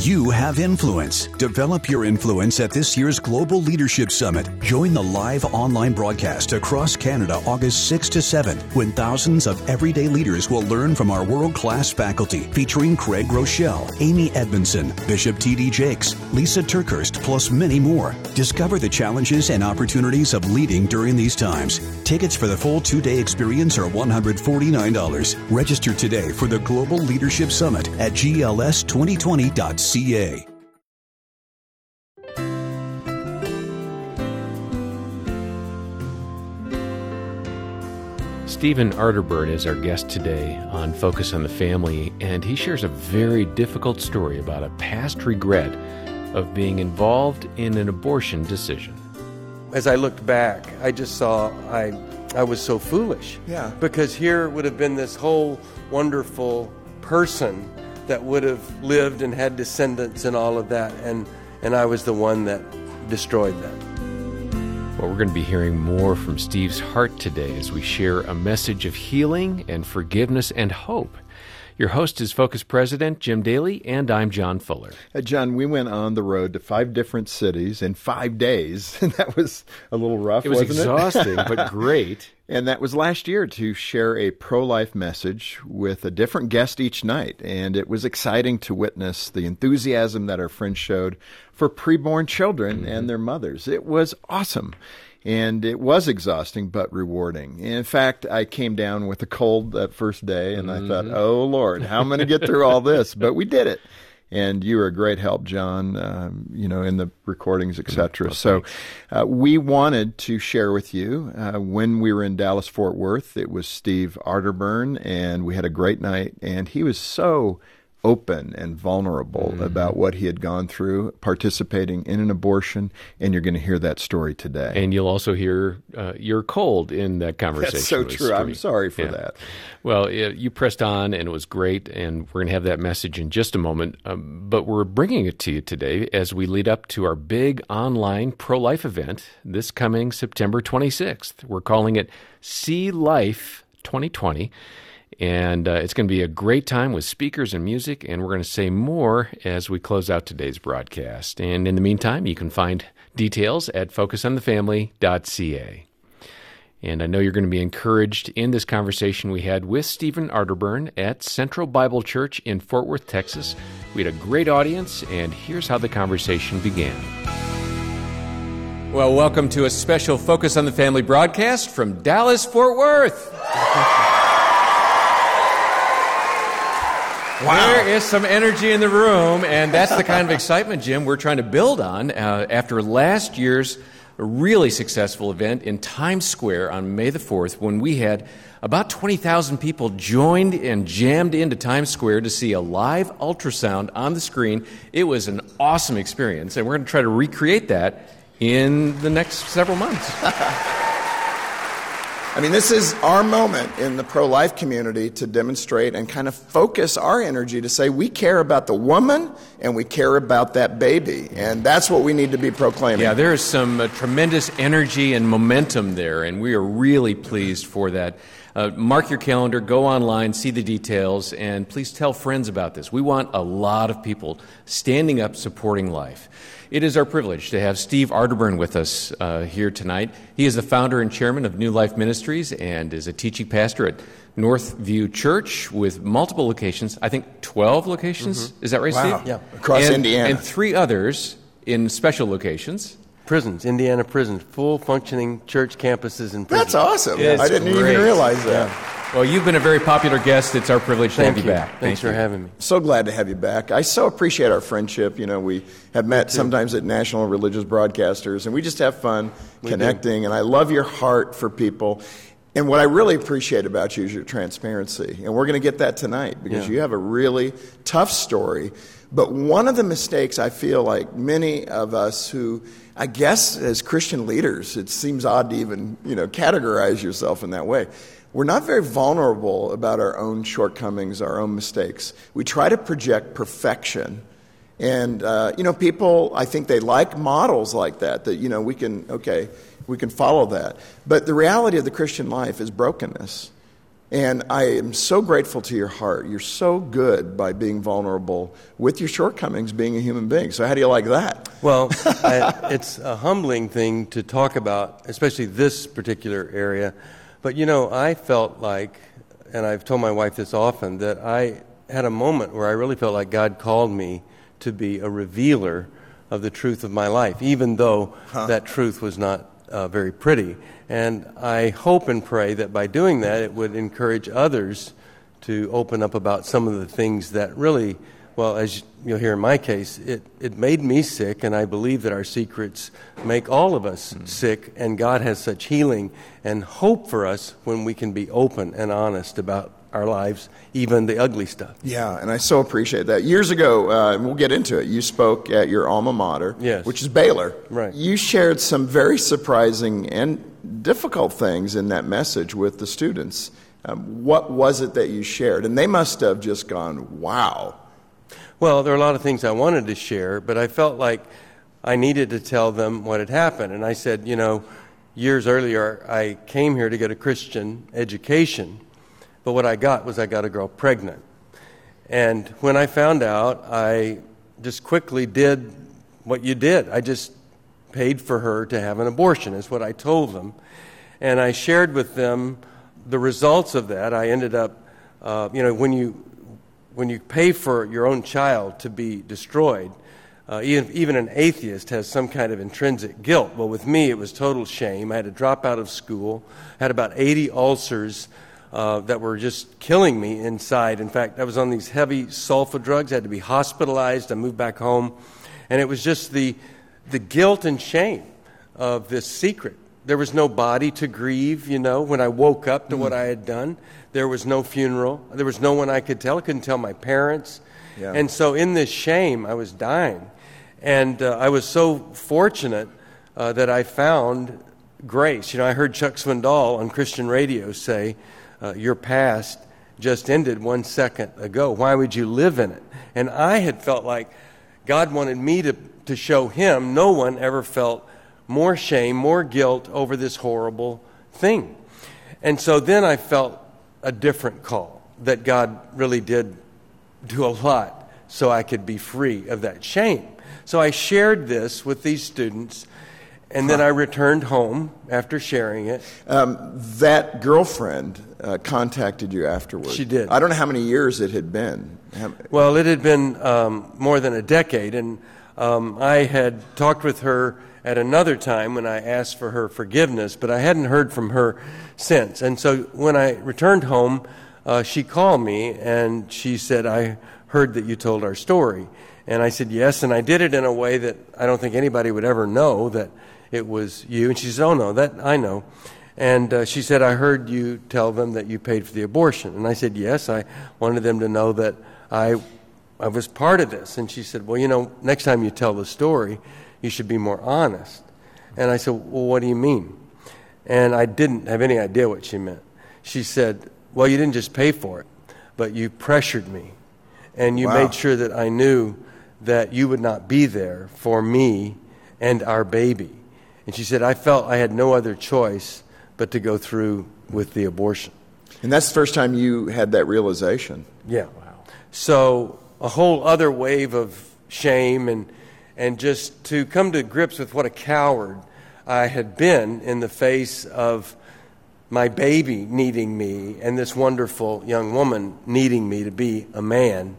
You have influence. Develop your influence at this year's Global Leadership Summit. Join the live online broadcast across Canada August 6 to 7 when thousands of everyday leaders will learn from our world class faculty featuring Craig Groeschel, Amy Edmondson, Bishop T.D. Jakes, Lysa TerKeurst, plus many more. Discover the challenges and opportunities of leading during these times. Tickets for the full two day experience are $149. Register today for the Global Leadership Summit at gls2020.ca. Stephen Arterburn is our guest today on Focus on the Family, and he shares a very difficult story about a past regret of being involved in an abortion decision. As I looked back, I just saw I I was so foolish. Yeah. Because here would have been this whole wonderful person that would have lived and had descendants and all of that and and I was the one that destroyed them. Well, we're going to be hearing more from Steve's heart today as we share a message of healing and forgiveness and hope. Your host is Focus President Jim Daly, and I'm John Fuller. Uh, John, we went on the road to five different cities in five days, and that was a little rough. It was exhausting, it? but great. And that was last year to share a pro life message with a different guest each night. And it was exciting to witness the enthusiasm that our friends showed for preborn children Mm-hmm. and their mothers. It was awesome. And it was exhausting but rewarding. In fact, I came down with a cold that first day and I thought, oh Lord, how am I going to get through all this? But we did it. And you were a great help, John, um, you know, in the recordings, etc. so uh, we wanted to share with you uh, when we were in Dallas, Fort Worth. It was Steve Arterburn, and we had a great night. And he was so open and vulnerable about what he had gone through participating in an abortion. And you're going to hear that story today. And you'll also hear uh, your cold in that conversation. That's so true. I'm sorry for Yeah. that. Well, uh, you pressed on, and it was great, and we're going to have that message in just a moment. Um, but we're bringing it to you today as we lead up to our big online pro life event this coming September 26th. We're calling it See Life 2020. And uh, it's going to be a great time with speakers and music, and we're going to say more as we close out today's broadcast. And in the meantime, you can find details at focusonthefamily.ca. And I know you're going to be encouraged in this conversation we had with Stephen Arterburn at Central Bible Church in Fort Worth, Texas. We had a great audience, and here's how the conversation began. Well, welcome to a special Focus on the Family broadcast from Dallas, Fort Worth. There is some energy in the room, and that's the kind of excitement, Jim, we're trying to build on uh, after last year's really successful event in Times Square on May the 4th when we had about 20,000 people joined and jammed into Times Square to see a live ultrasound on the screen. It was an awesome experience, and we're going to try to recreate that in the next several months. I mean, this is our moment in the pro life community to demonstrate and kind of focus our energy to say we care about the woman and we care about that baby. And that's what we need to be proclaiming. Yeah, there is some uh, tremendous energy and momentum there, and we are really pleased for that. Uh, mark your calendar, go online, see the details, and please tell friends about this. We want a lot of people standing up supporting life. It is our privilege to have Steve Arterburn with us uh, here tonight. He is the founder and chairman of New Life Ministries and is a teaching pastor at Northview Church with multiple locations. I think 12 locations. Is that right, Wow. Steve? Yeah. Across And- Indiana. And three others in special locations. Prisons, Indiana prisons, full functioning church campuses and prisons. That's awesome. It's I didn't great. even realize that. Well, you've been a very popular guest. It's our privilege to Thank have you. you back. Thanks Thank for you. having me. So glad to have you back. I so appreciate our friendship. You know, we have met sometimes at national religious broadcasters, and we just have fun connecting. And I love your heart for people. And what I really appreciate about you is your transparency. And we're going to get that tonight because Yeah. you have a really tough story. But one of the mistakes I feel like many of us who, I guess, as Christian leaders, it seems odd to even, you know, categorize yourself in that way. We're not very vulnerable about our own shortcomings, our own mistakes. We try to project perfection. And, uh, you know, people, I think they like models like that, that, you know, we can, okay, we can follow that. But the reality of the Christian life is brokenness. And I am so grateful to your heart. You're so good by being vulnerable with your shortcomings, being a human being. So, how do you like that? Well, I, it's a humbling thing to talk about, especially this particular area. But you know, I felt like, and I've told my wife this often, that I had a moment where I really felt like God called me to be a revealer of the truth of my life, even though huh. that truth was not uh, very pretty. And I hope and pray that by doing that, it would encourage others to open up about some of the things that really, well, as you'll hear in my case, it, it made me sick, and I believe that our secrets make all of us mm. sick, and God has such healing and hope for us when we can be open and honest about our lives, even the ugly stuff. Yeah, and I so appreciate that. Years ago, uh, we'll get into it. You spoke at your alma mater, yes. which is Baylor. Right. You shared some very surprising and difficult things in that message with the students. Um, what was it that you shared? And they must have just gone, "Wow." Well, there are a lot of things I wanted to share, but I felt like I needed to tell them what had happened. And I said, you know, years earlier, I came here to get a Christian education but what I got was I got a girl pregnant. And when I found out, I just quickly did what you did. I just paid for her to have an abortion, is what I told them. And I shared with them the results of that. I ended up, uh, you know, when you, when you pay for your own child to be destroyed, uh, even, even an atheist has some kind of intrinsic guilt. Well, with me, it was total shame. I had to drop out of school, had about 80 ulcers uh, that were just killing me inside. In fact, I was on these heavy sulfa drugs. I had to be hospitalized. I moved back home. And it was just the, the guilt and shame of this secret. There was no body to grieve, you know, when I woke up to mm. what I had done. There was no funeral. There was no one I could tell. I couldn't tell my parents. Yeah. And so, in this shame, I was dying. And uh, I was so fortunate uh, that I found grace. You know, I heard Chuck Swindoll on Christian radio say, uh, your past just ended one second ago. Why would you live in it? And I had felt like God wanted me to, to show him no one ever felt more shame, more guilt over this horrible thing. And so then I felt a different call that God really did do a lot so I could be free of that shame. So I shared this with these students and then I returned home after sharing it. Um, that girlfriend uh, contacted you afterwards. She did. I don't know how many years it had been. Well, it had been um, more than a decade, and um, I had talked with her at another time when I asked for her forgiveness, but I hadn't heard from her since. And so when I returned home, uh, she called me and she said, I heard that you told our story. And I said, Yes, and I did it in a way that I don't think anybody would ever know that it was you. And she said, Oh, no, that I know. And uh, she said, I heard you tell them that you paid for the abortion. And I said, Yes, I wanted them to know that I, I was part of this. And she said, Well, you know, next time you tell the story, you should be more honest. And I said, Well, what do you mean? And I didn't have any idea what she meant. She said, Well, you didn't just pay for it, but you pressured me. And you wow. made sure that I knew that you would not be there for me and our baby. And she said, I felt I had no other choice but to go through with the abortion. And that's the first time you had that realization. Yeah. Wow. So a whole other wave of shame and and just to come to grips with what a coward I had been in the face of my baby needing me and this wonderful young woman needing me to be a man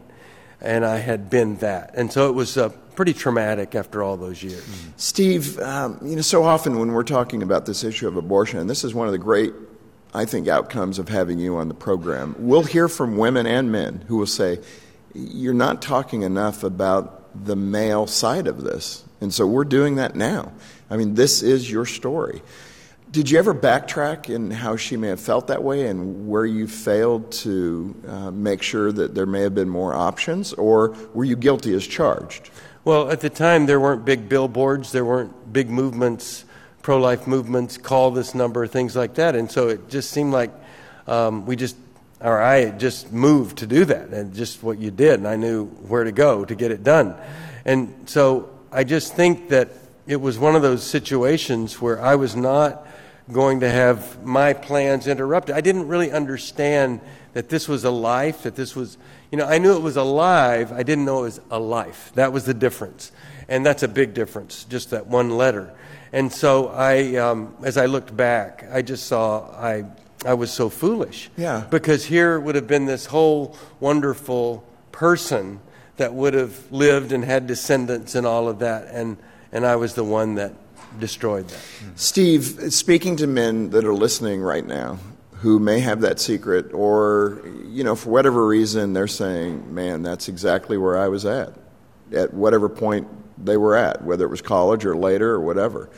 and I had been that. And so it was a pretty traumatic after all those years. Steve, um, you know, so often when we're talking about this issue of abortion, and this is one of the great, I think, outcomes of having you on the program, we'll hear from women and men who will say, You're not talking enough about the male side of this. And so we're doing that now. I mean, this is your story. Did you ever backtrack in how she may have felt that way and where you failed to uh, make sure that there may have been more options, or were you guilty as charged? Well, at the time, there weren't big billboards, there weren't big movements, pro life movements, call this number, things like that. And so it just seemed like um, we just, or I just moved to do that, and just what you did, and I knew where to go to get it done. And so I just think that it was one of those situations where I was not going to have my plans interrupted. I didn't really understand that this was a life, that this was, you know, I knew it was alive. I didn't know it was a life. That was the difference. And that's a big difference, just that one letter. And so I, um, as I looked back, I just saw I, I was so foolish. Yeah. Because here would have been this whole wonderful person that would have lived and had descendants and all of that. And, and I was the one that destroyed that. Steve, speaking to men that are listening right now who may have that secret, or, you know, for whatever reason, they're saying, man, that's exactly where I was at, at whatever point they were at, whether it was college or later or whatever.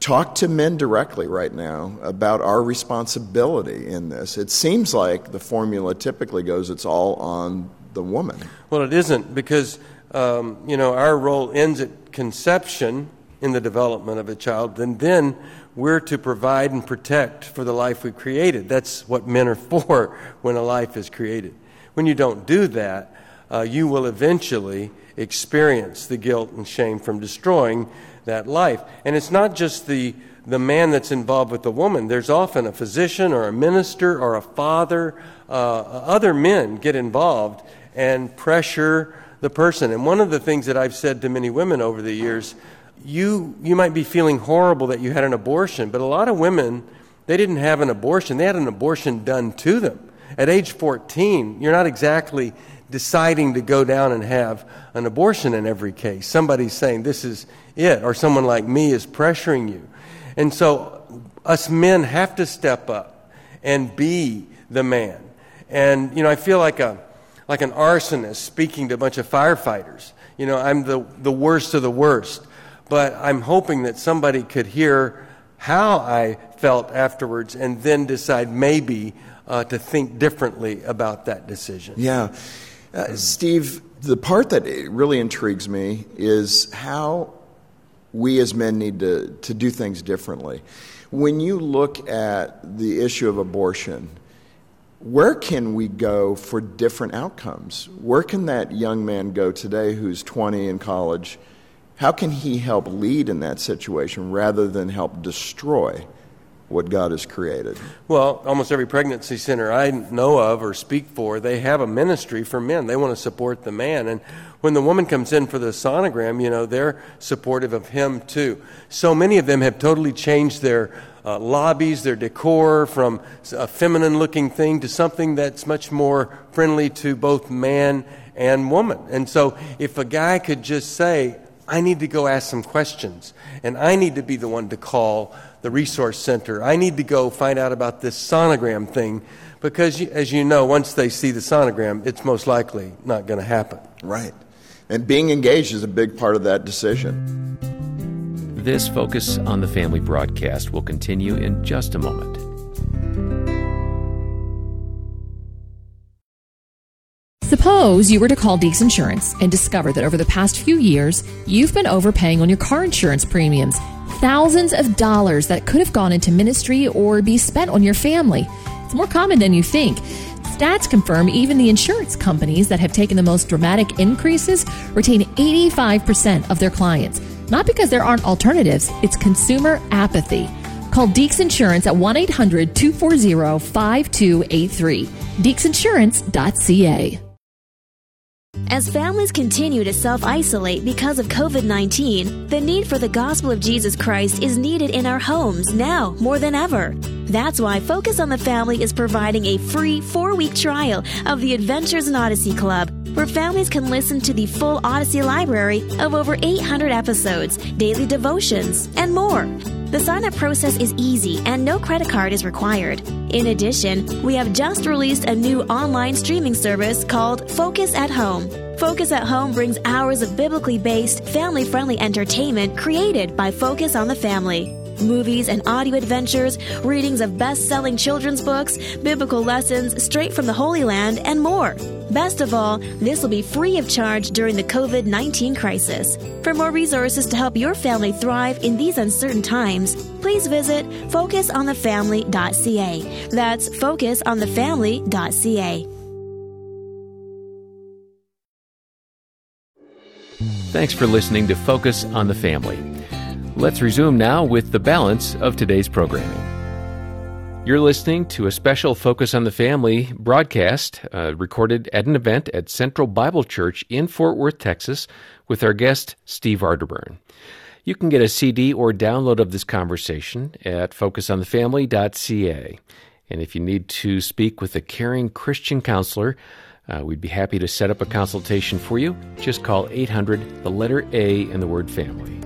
Talk to men directly right now about our responsibility in this. It seems like the formula typically goes it's all on the woman. Well, it isn't because, um, you know, our role ends at conception in the development of a child, and then we're to provide and protect for the life we created. That's what men are for when a life is created. When you don't do that, uh, you will eventually experience the guilt and shame from destroying that life. And it's not just the, the man that's involved with the woman, there's often a physician or a minister or a father. Uh, other men get involved and pressure the person. And one of the things that I've said to many women over the years, you, you might be feeling horrible that you had an abortion, but a lot of women, they didn't have an abortion, they had an abortion done to them. At age 14, you're not exactly deciding to go down and have an abortion in every case. Somebody's saying, This is it, or someone like me is pressuring you. And so, us men have to step up and be the man. And, you know, I feel like, a, like an arsonist speaking to a bunch of firefighters. You know, I'm the, the worst of the worst. But I'm hoping that somebody could hear how I felt afterwards and then decide maybe uh, to think differently about that decision. Yeah. Uh, Steve, the part that really intrigues me is how we as men need to, to do things differently. When you look at the issue of abortion, where can we go for different outcomes? Where can that young man go today who's 20 in college? How can he help lead in that situation rather than help destroy? what God has created? Well, almost every pregnancy center I know of or speak for, they have a ministry for men. They want to support the man. And when the woman comes in for the sonogram, you know, they're supportive of him too. So many of them have totally changed their uh, lobbies, their decor from a feminine looking thing to something that's much more friendly to both man and woman. And so if a guy could just say, I need to go ask some questions, and I need to be the one to call the resource center. I need to go find out about this sonogram thing because, as you know, once they see the sonogram, it's most likely not going to happen. Right. And being engaged is a big part of that decision. This Focus on the Family broadcast will continue in just a moment. Suppose you were to call Deeks Insurance and discover that over the past few years, you've been overpaying on your car insurance premiums thousands of dollars that could have gone into ministry or be spent on your family. It's more common than you think. Stats confirm even the insurance companies that have taken the most dramatic increases retain 85% of their clients. Not because there aren't alternatives, it's consumer apathy. Call Deeks Insurance at 1 800 240 5283. DeeksInsurance.ca. As families continue to self isolate because of COVID 19, the need for the gospel of Jesus Christ is needed in our homes now more than ever. That's why Focus on the Family is providing a free four week trial of the Adventures in Odyssey Club, where families can listen to the full Odyssey library of over 800 episodes, daily devotions, and more. The sign up process is easy and no credit card is required. In addition, we have just released a new online streaming service called Focus at Home. Focus at Home brings hours of biblically based, family friendly entertainment created by Focus on the Family movies and audio adventures, readings of best selling children's books, biblical lessons straight from the Holy Land, and more. Best of all, this will be free of charge during the COVID 19 crisis. For more resources to help your family thrive in these uncertain times, please visit focusonthefamily.ca. That's focusonthefamily.ca. Thanks for listening to Focus on the Family. Let's resume now with the balance of today's programming. You're listening to a special Focus on the Family broadcast uh, recorded at an event at Central Bible Church in Fort Worth, Texas, with our guest, Steve Arterburn. You can get a CD or download of this conversation at focusonthefamily.ca. And if you need to speak with a caring Christian counselor, uh, we'd be happy to set up a consultation for you. Just call 800, the letter A, and the word family.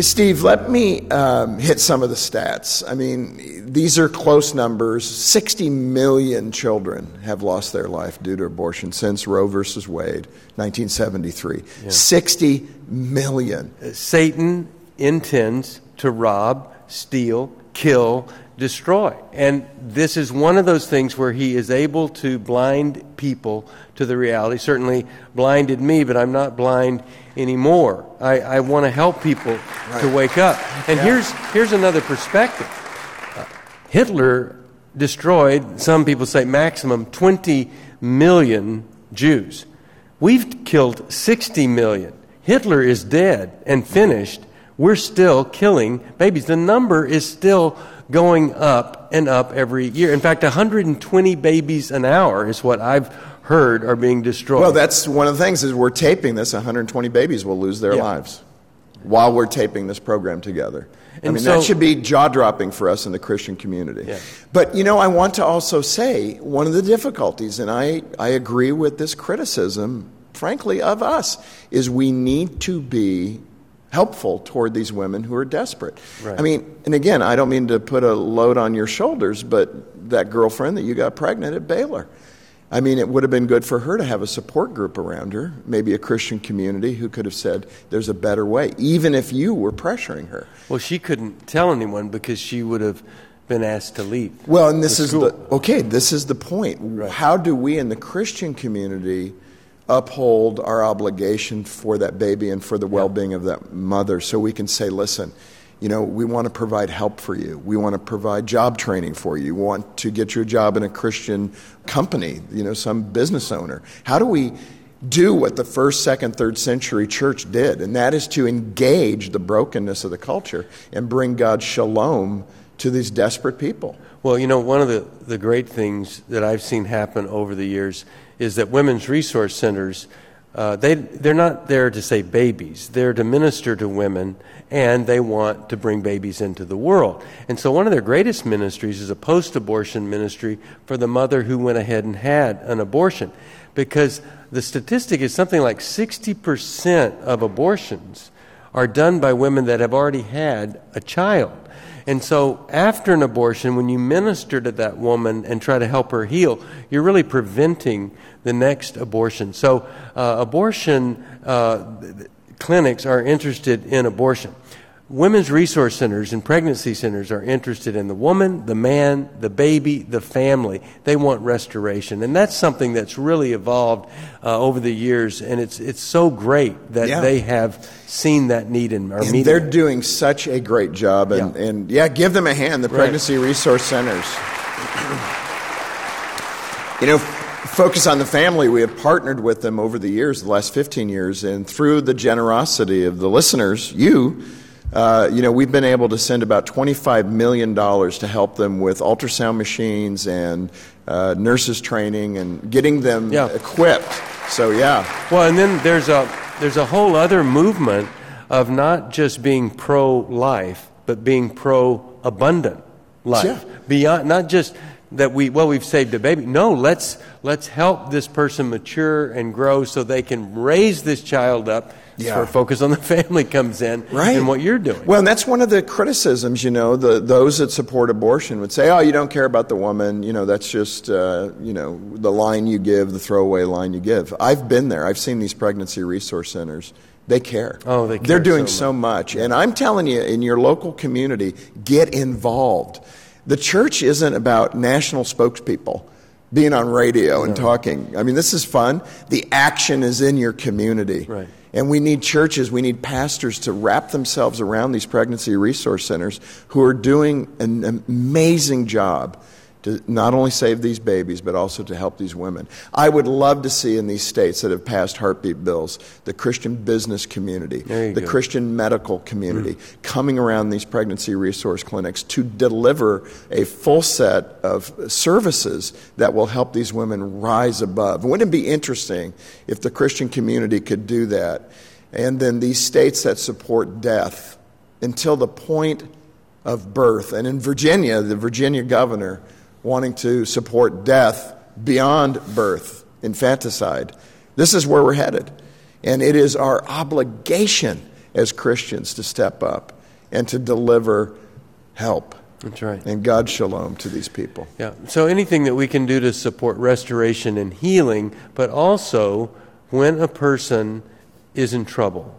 Steve, let me um, hit some of the stats. I mean, these are close numbers. 60 million children have lost their life due to abortion since Roe versus Wade, 1973. Yeah. 60 million. Satan intends to rob, steal, kill, destroy. And this is one of those things where he is able to blind people to the reality. Certainly blinded me, but I'm not blind anymore. I, I want to help people right. to wake up. And yeah. here's, here's another perspective Hitler destroyed, some people say maximum, 20 million Jews. We've killed 60 million. Hitler is dead and finished. We're still killing babies. The number is still going up and up every year. In fact, 120 babies an hour is what I've heard are being destroyed. Well, that's one of the things is we're taping this. 120 babies will lose their yeah. lives while we're taping this program together. And I mean, so, that should be jaw dropping for us in the Christian community. Yeah. But, you know, I want to also say one of the difficulties, and I, I agree with this criticism, frankly, of us, is we need to be helpful toward these women who are desperate. Right. I mean, and again, I don't mean to put a load on your shoulders, but that girlfriend that you got pregnant at Baylor. I mean, it would have been good for her to have a support group around her, maybe a Christian community who could have said, there's a better way, even if you were pressuring her. Well, she couldn't tell anyone because she would have been asked to leave. Well, and this is school. the, okay, this is the point. Right. How do we in the Christian community uphold our obligation for that baby and for the well being of that mother so we can say, listen, you know, we want to provide help for you. We want to provide job training for you. We want to get you a job in a Christian company, you know, some business owner. How do we do what the first, second, third century church did? And that is to engage the brokenness of the culture and bring God's shalom to these desperate people. Well, you know, one of the, the great things that I've seen happen over the years is that women's resource centers uh, they, they're not there to save babies. They're to minister to women, and they want to bring babies into the world. And so, one of their greatest ministries is a post abortion ministry for the mother who went ahead and had an abortion. Because the statistic is something like 60% of abortions are done by women that have already had a child. And so, after an abortion, when you minister to that woman and try to help her heal, you're really preventing the next abortion. So, uh, abortion uh, clinics are interested in abortion. Women's resource centers and pregnancy centers are interested in the woman, the man, the baby, the family. They want restoration. And that's something that's really evolved uh, over the years. And it's, it's so great that yeah. they have seen that need in our meeting. They're doing such a great job. And yeah, and, yeah give them a hand, the Pregnancy right. Resource Centers. you know, Focus on the Family, we have partnered with them over the years, the last 15 years. And through the generosity of the listeners, you, uh, you know, we've been able to send about $25 million to help them with ultrasound machines and uh, nurses training and getting them yeah. equipped. So, yeah. Well, and then there's a, there's a whole other movement of not just being pro life, but being pro abundant life. Yeah. Beyond, not just that we well we've saved a baby no let's let's help this person mature and grow so they can raise this child up yeah. where focus on the family comes in right. and what you're doing well and that's one of the criticisms you know the, those that support abortion would say oh you don't care about the woman you know that's just uh, you know the line you give the throwaway line you give i've been there i've seen these pregnancy resource centers they care. Oh, they care They're doing so much. so much. And I'm telling you, in your local community, get involved. The church isn't about national spokespeople being on radio and no. talking. I mean, this is fun. The action is in your community. Right. And we need churches, we need pastors to wrap themselves around these pregnancy resource centers who are doing an amazing job to not only save these babies, but also to help these women. I would love to see in these states that have passed heartbeat bills the Christian business community, the go. Christian medical community mm. coming around these pregnancy resource clinics to deliver a full set of services that will help these women rise above. Wouldn't it be interesting if the Christian community could do that? And then these states that support death until the point of birth. And in Virginia, the Virginia governor wanting to support death beyond birth, infanticide. This is where we're headed. And it is our obligation as Christians to step up and to deliver help. That's right. And God's shalom to these people. Yeah. So anything that we can do to support restoration and healing, but also when a person is in trouble,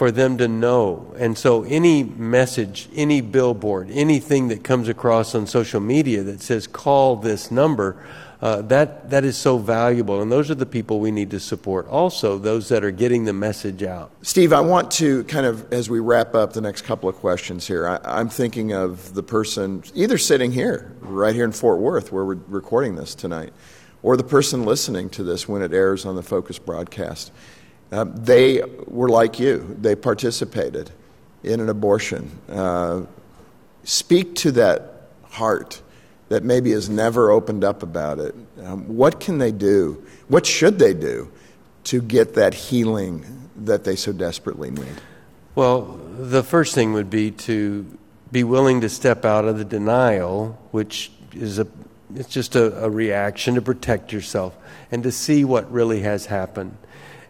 for them to know. And so, any message, any billboard, anything that comes across on social media that says, call this number, uh, that, that is so valuable. And those are the people we need to support. Also, those that are getting the message out. Steve, I want to kind of, as we wrap up the next couple of questions here, I, am thinking of the person either sitting here, right here in Fort Worth, where we're recording this tonight, or the person listening to this when it airs on the Focus broadcast. Um, they were like you, they participated in an abortion. Uh, speak to that heart that maybe has never opened up about it. Um, what can they do? What should they do to get that healing that they so desperately need? Well, the first thing would be to be willing to step out of the denial, which is a it's just a, a reaction to protect yourself and to see what really has happened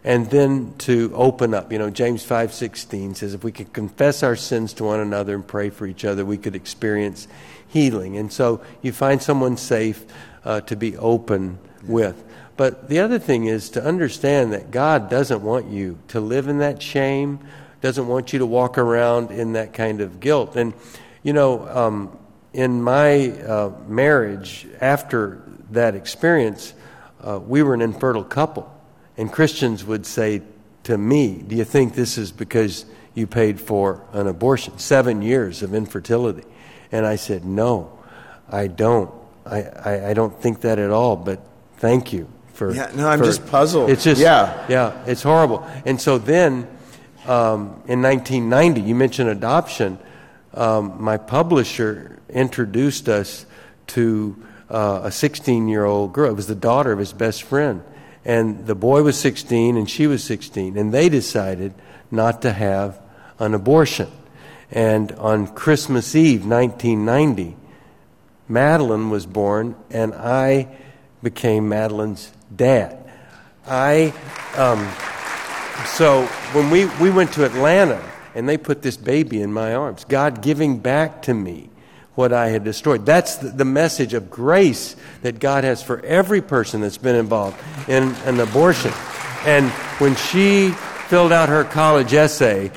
and then to open up. You know, James 5:16 says if we could confess our sins to one another and pray for each other, we could experience healing. And so you find someone safe uh, to be open with. But the other thing is to understand that God doesn't want you to live in that shame, doesn't want you to walk around in that kind of guilt. And, you know, um, in my uh, marriage, after that experience, uh, we were an infertile couple. And Christians would say to me, Do you think this is because you paid for an abortion? Seven years of infertility. And I said, No, I don't. I, I, I don't think that at all, but thank you for. Yeah, no, I'm for, just puzzled. It's just, yeah. Yeah, it's horrible. And so then um, in 1990, you mentioned adoption, um, my publisher introduced us to uh, a 16 year old girl. It was the daughter of his best friend and the boy was 16 and she was 16, and they decided not to have an abortion. And on Christmas Eve, 1990, Madeline was born, and I became Madeline's dad. I, um, so when we, we went to Atlanta, and they put this baby in my arms, God giving back to me what I had destroyed. That's the, message of grace that God has for every person that's been involved in an abortion. And when she filled out her college essay,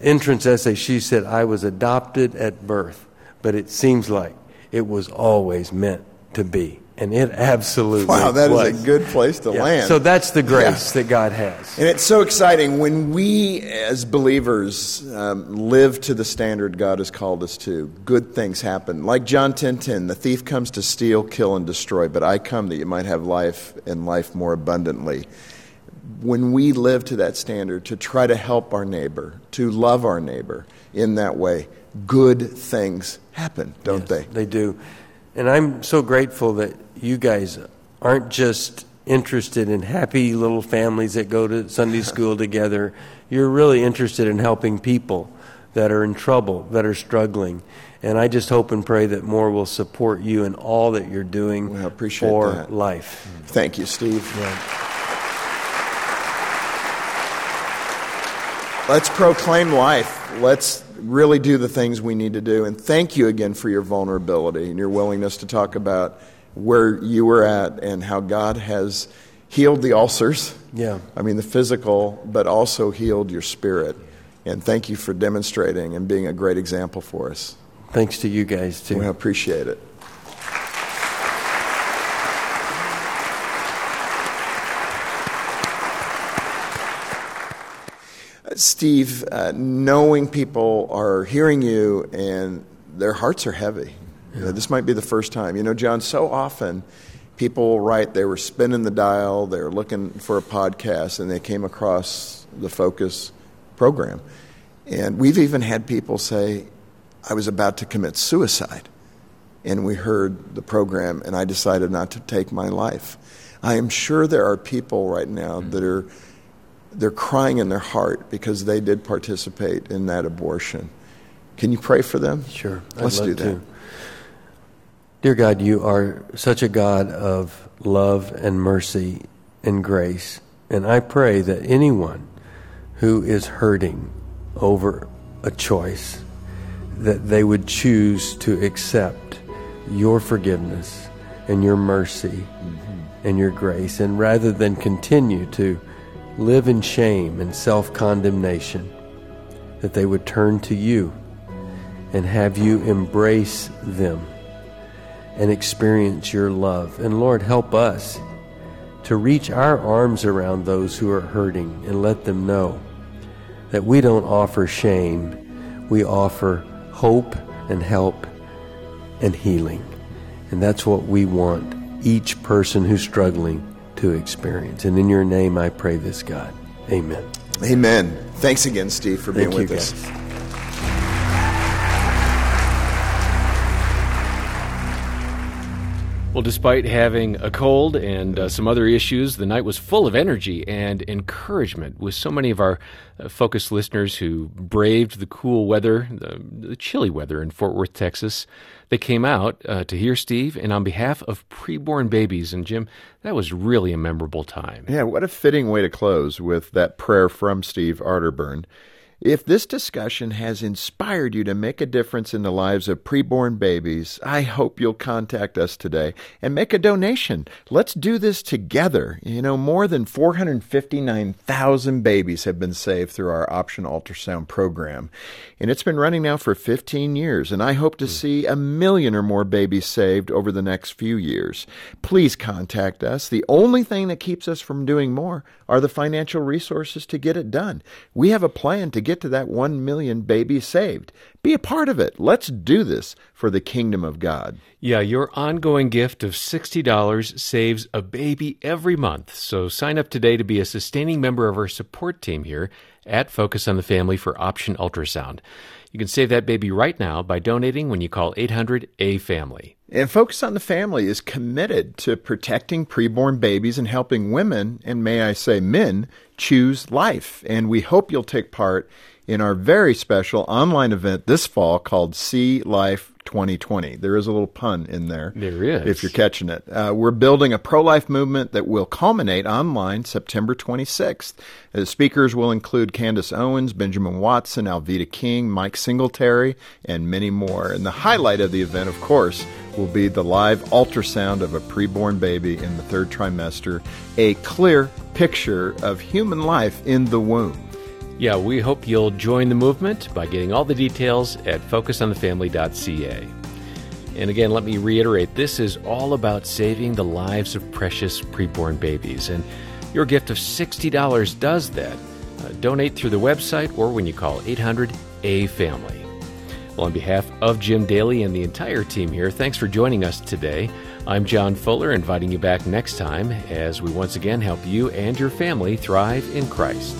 entrance essay, she said, I was adopted at birth, but it seems like it was always meant to be and it absolutely wow that was. is a good place to yeah. land. So that's the grace yeah. that god has. And it's so exciting. When we as believers um, live to the standard god has called us to good things happen. Like john 10.10 10, the thief comes to steal kill and destroy but i come that you might have life and life more abundantly. When we live to that standard to try to help our neighbor to love our neighbor in that way good things happen don't yes, they they? do and i'm so grateful that you guys aren't just interested in happy little families that go to Sunday school together. You're really interested in helping people that are in trouble, that are struggling. And I just hope and pray that more will support you in all that you're doing well, appreciate for that. life. Thank you, Steve. Yeah. Let's proclaim life. Let's really do the things we need to do. And thank you again for your vulnerability and your willingness to talk about where you were at and how God has healed the ulcers. Yeah. I mean, the physical, but also healed your spirit. And thank you for demonstrating and being a great example for us. Thanks to you guys, too. We appreciate it. Steve, uh, knowing people are hearing you and their hearts are heavy, Yeah. This might be the first time. You know, John, so often people write they were spinning the dial, they were looking for a podcast, and they came across the Focus program. And we've even had people say, I was about to commit suicide. And we heard the program, and I decided not to take my life. I am sure there are people right now that are they're crying in their heart because they did participate in that abortion. Can you pray for them? Sure. Let's do that. To. Dear God, you are such a God of love and mercy and grace. And I pray that anyone who is hurting over a choice, that they would choose to accept your forgiveness and your mercy mm-hmm. and your grace. And rather than continue to live in shame and self condemnation, that they would turn to you and have you embrace them and experience your love. And Lord, help us to reach our arms around those who are hurting and let them know that we don't offer shame, we offer hope and help and healing. And that's what we want each person who's struggling to experience. And in your name, I pray this, God. Amen. Amen. Thanks again, Steve, for being Thank with us. Guys. Well, despite having a cold and uh, some other issues, the night was full of energy and encouragement with so many of our uh, focused listeners who braved the cool weather, the, the, chilly weather in Fort Worth, Texas. They came out uh, to hear Steve, and on behalf of preborn babies, and Jim, that was really a memorable time. Yeah, what a fitting way to close with that prayer from Steve Arterburn. If this discussion has inspired you to make a difference in the lives of preborn babies, I hope you'll contact us today and make a donation. Let's do this together. You know, more than 459,000 babies have been saved through our option ultrasound program. And it's been running now for 15 years, and I hope to hmm. see a million or more babies saved over the next few years. Please contact us. The only thing that keeps us from doing more are the financial resources to get it done. We have a plan to get to that 1 million babies saved. Be a part of it. Let's do this for the kingdom of God. Yeah, your ongoing gift of $60 saves a baby every month. So sign up today to be a sustaining member of our support team here at Focus on the Family for Option Ultrasound. You can save that baby right now by donating when you call 800 A Family. And Focus on the Family is committed to protecting preborn babies and helping women, and may I say men, choose life. And we hope you'll take part in our very special online event this fall called See Life 2020. There is a little pun in there. There is. If you're catching it. Uh, we're building a pro life movement that will culminate online September 26th. The speakers will include Candace Owens, Benjamin Watson, Alveda King, Mike Singletary, and many more. And the highlight of the event, of course, will be the live ultrasound of a preborn baby in the third trimester, a clear picture of human life in the womb. Yeah, we hope you'll join the movement by getting all the details at focusonthefamily.ca. And again, let me reiterate this is all about saving the lives of precious preborn babies. And your gift of $60 does that. Uh, donate through the website or when you call 800 A Family. Well, on behalf of Jim Daly and the entire team here, thanks for joining us today. I'm John Fuller, inviting you back next time as we once again help you and your family thrive in Christ.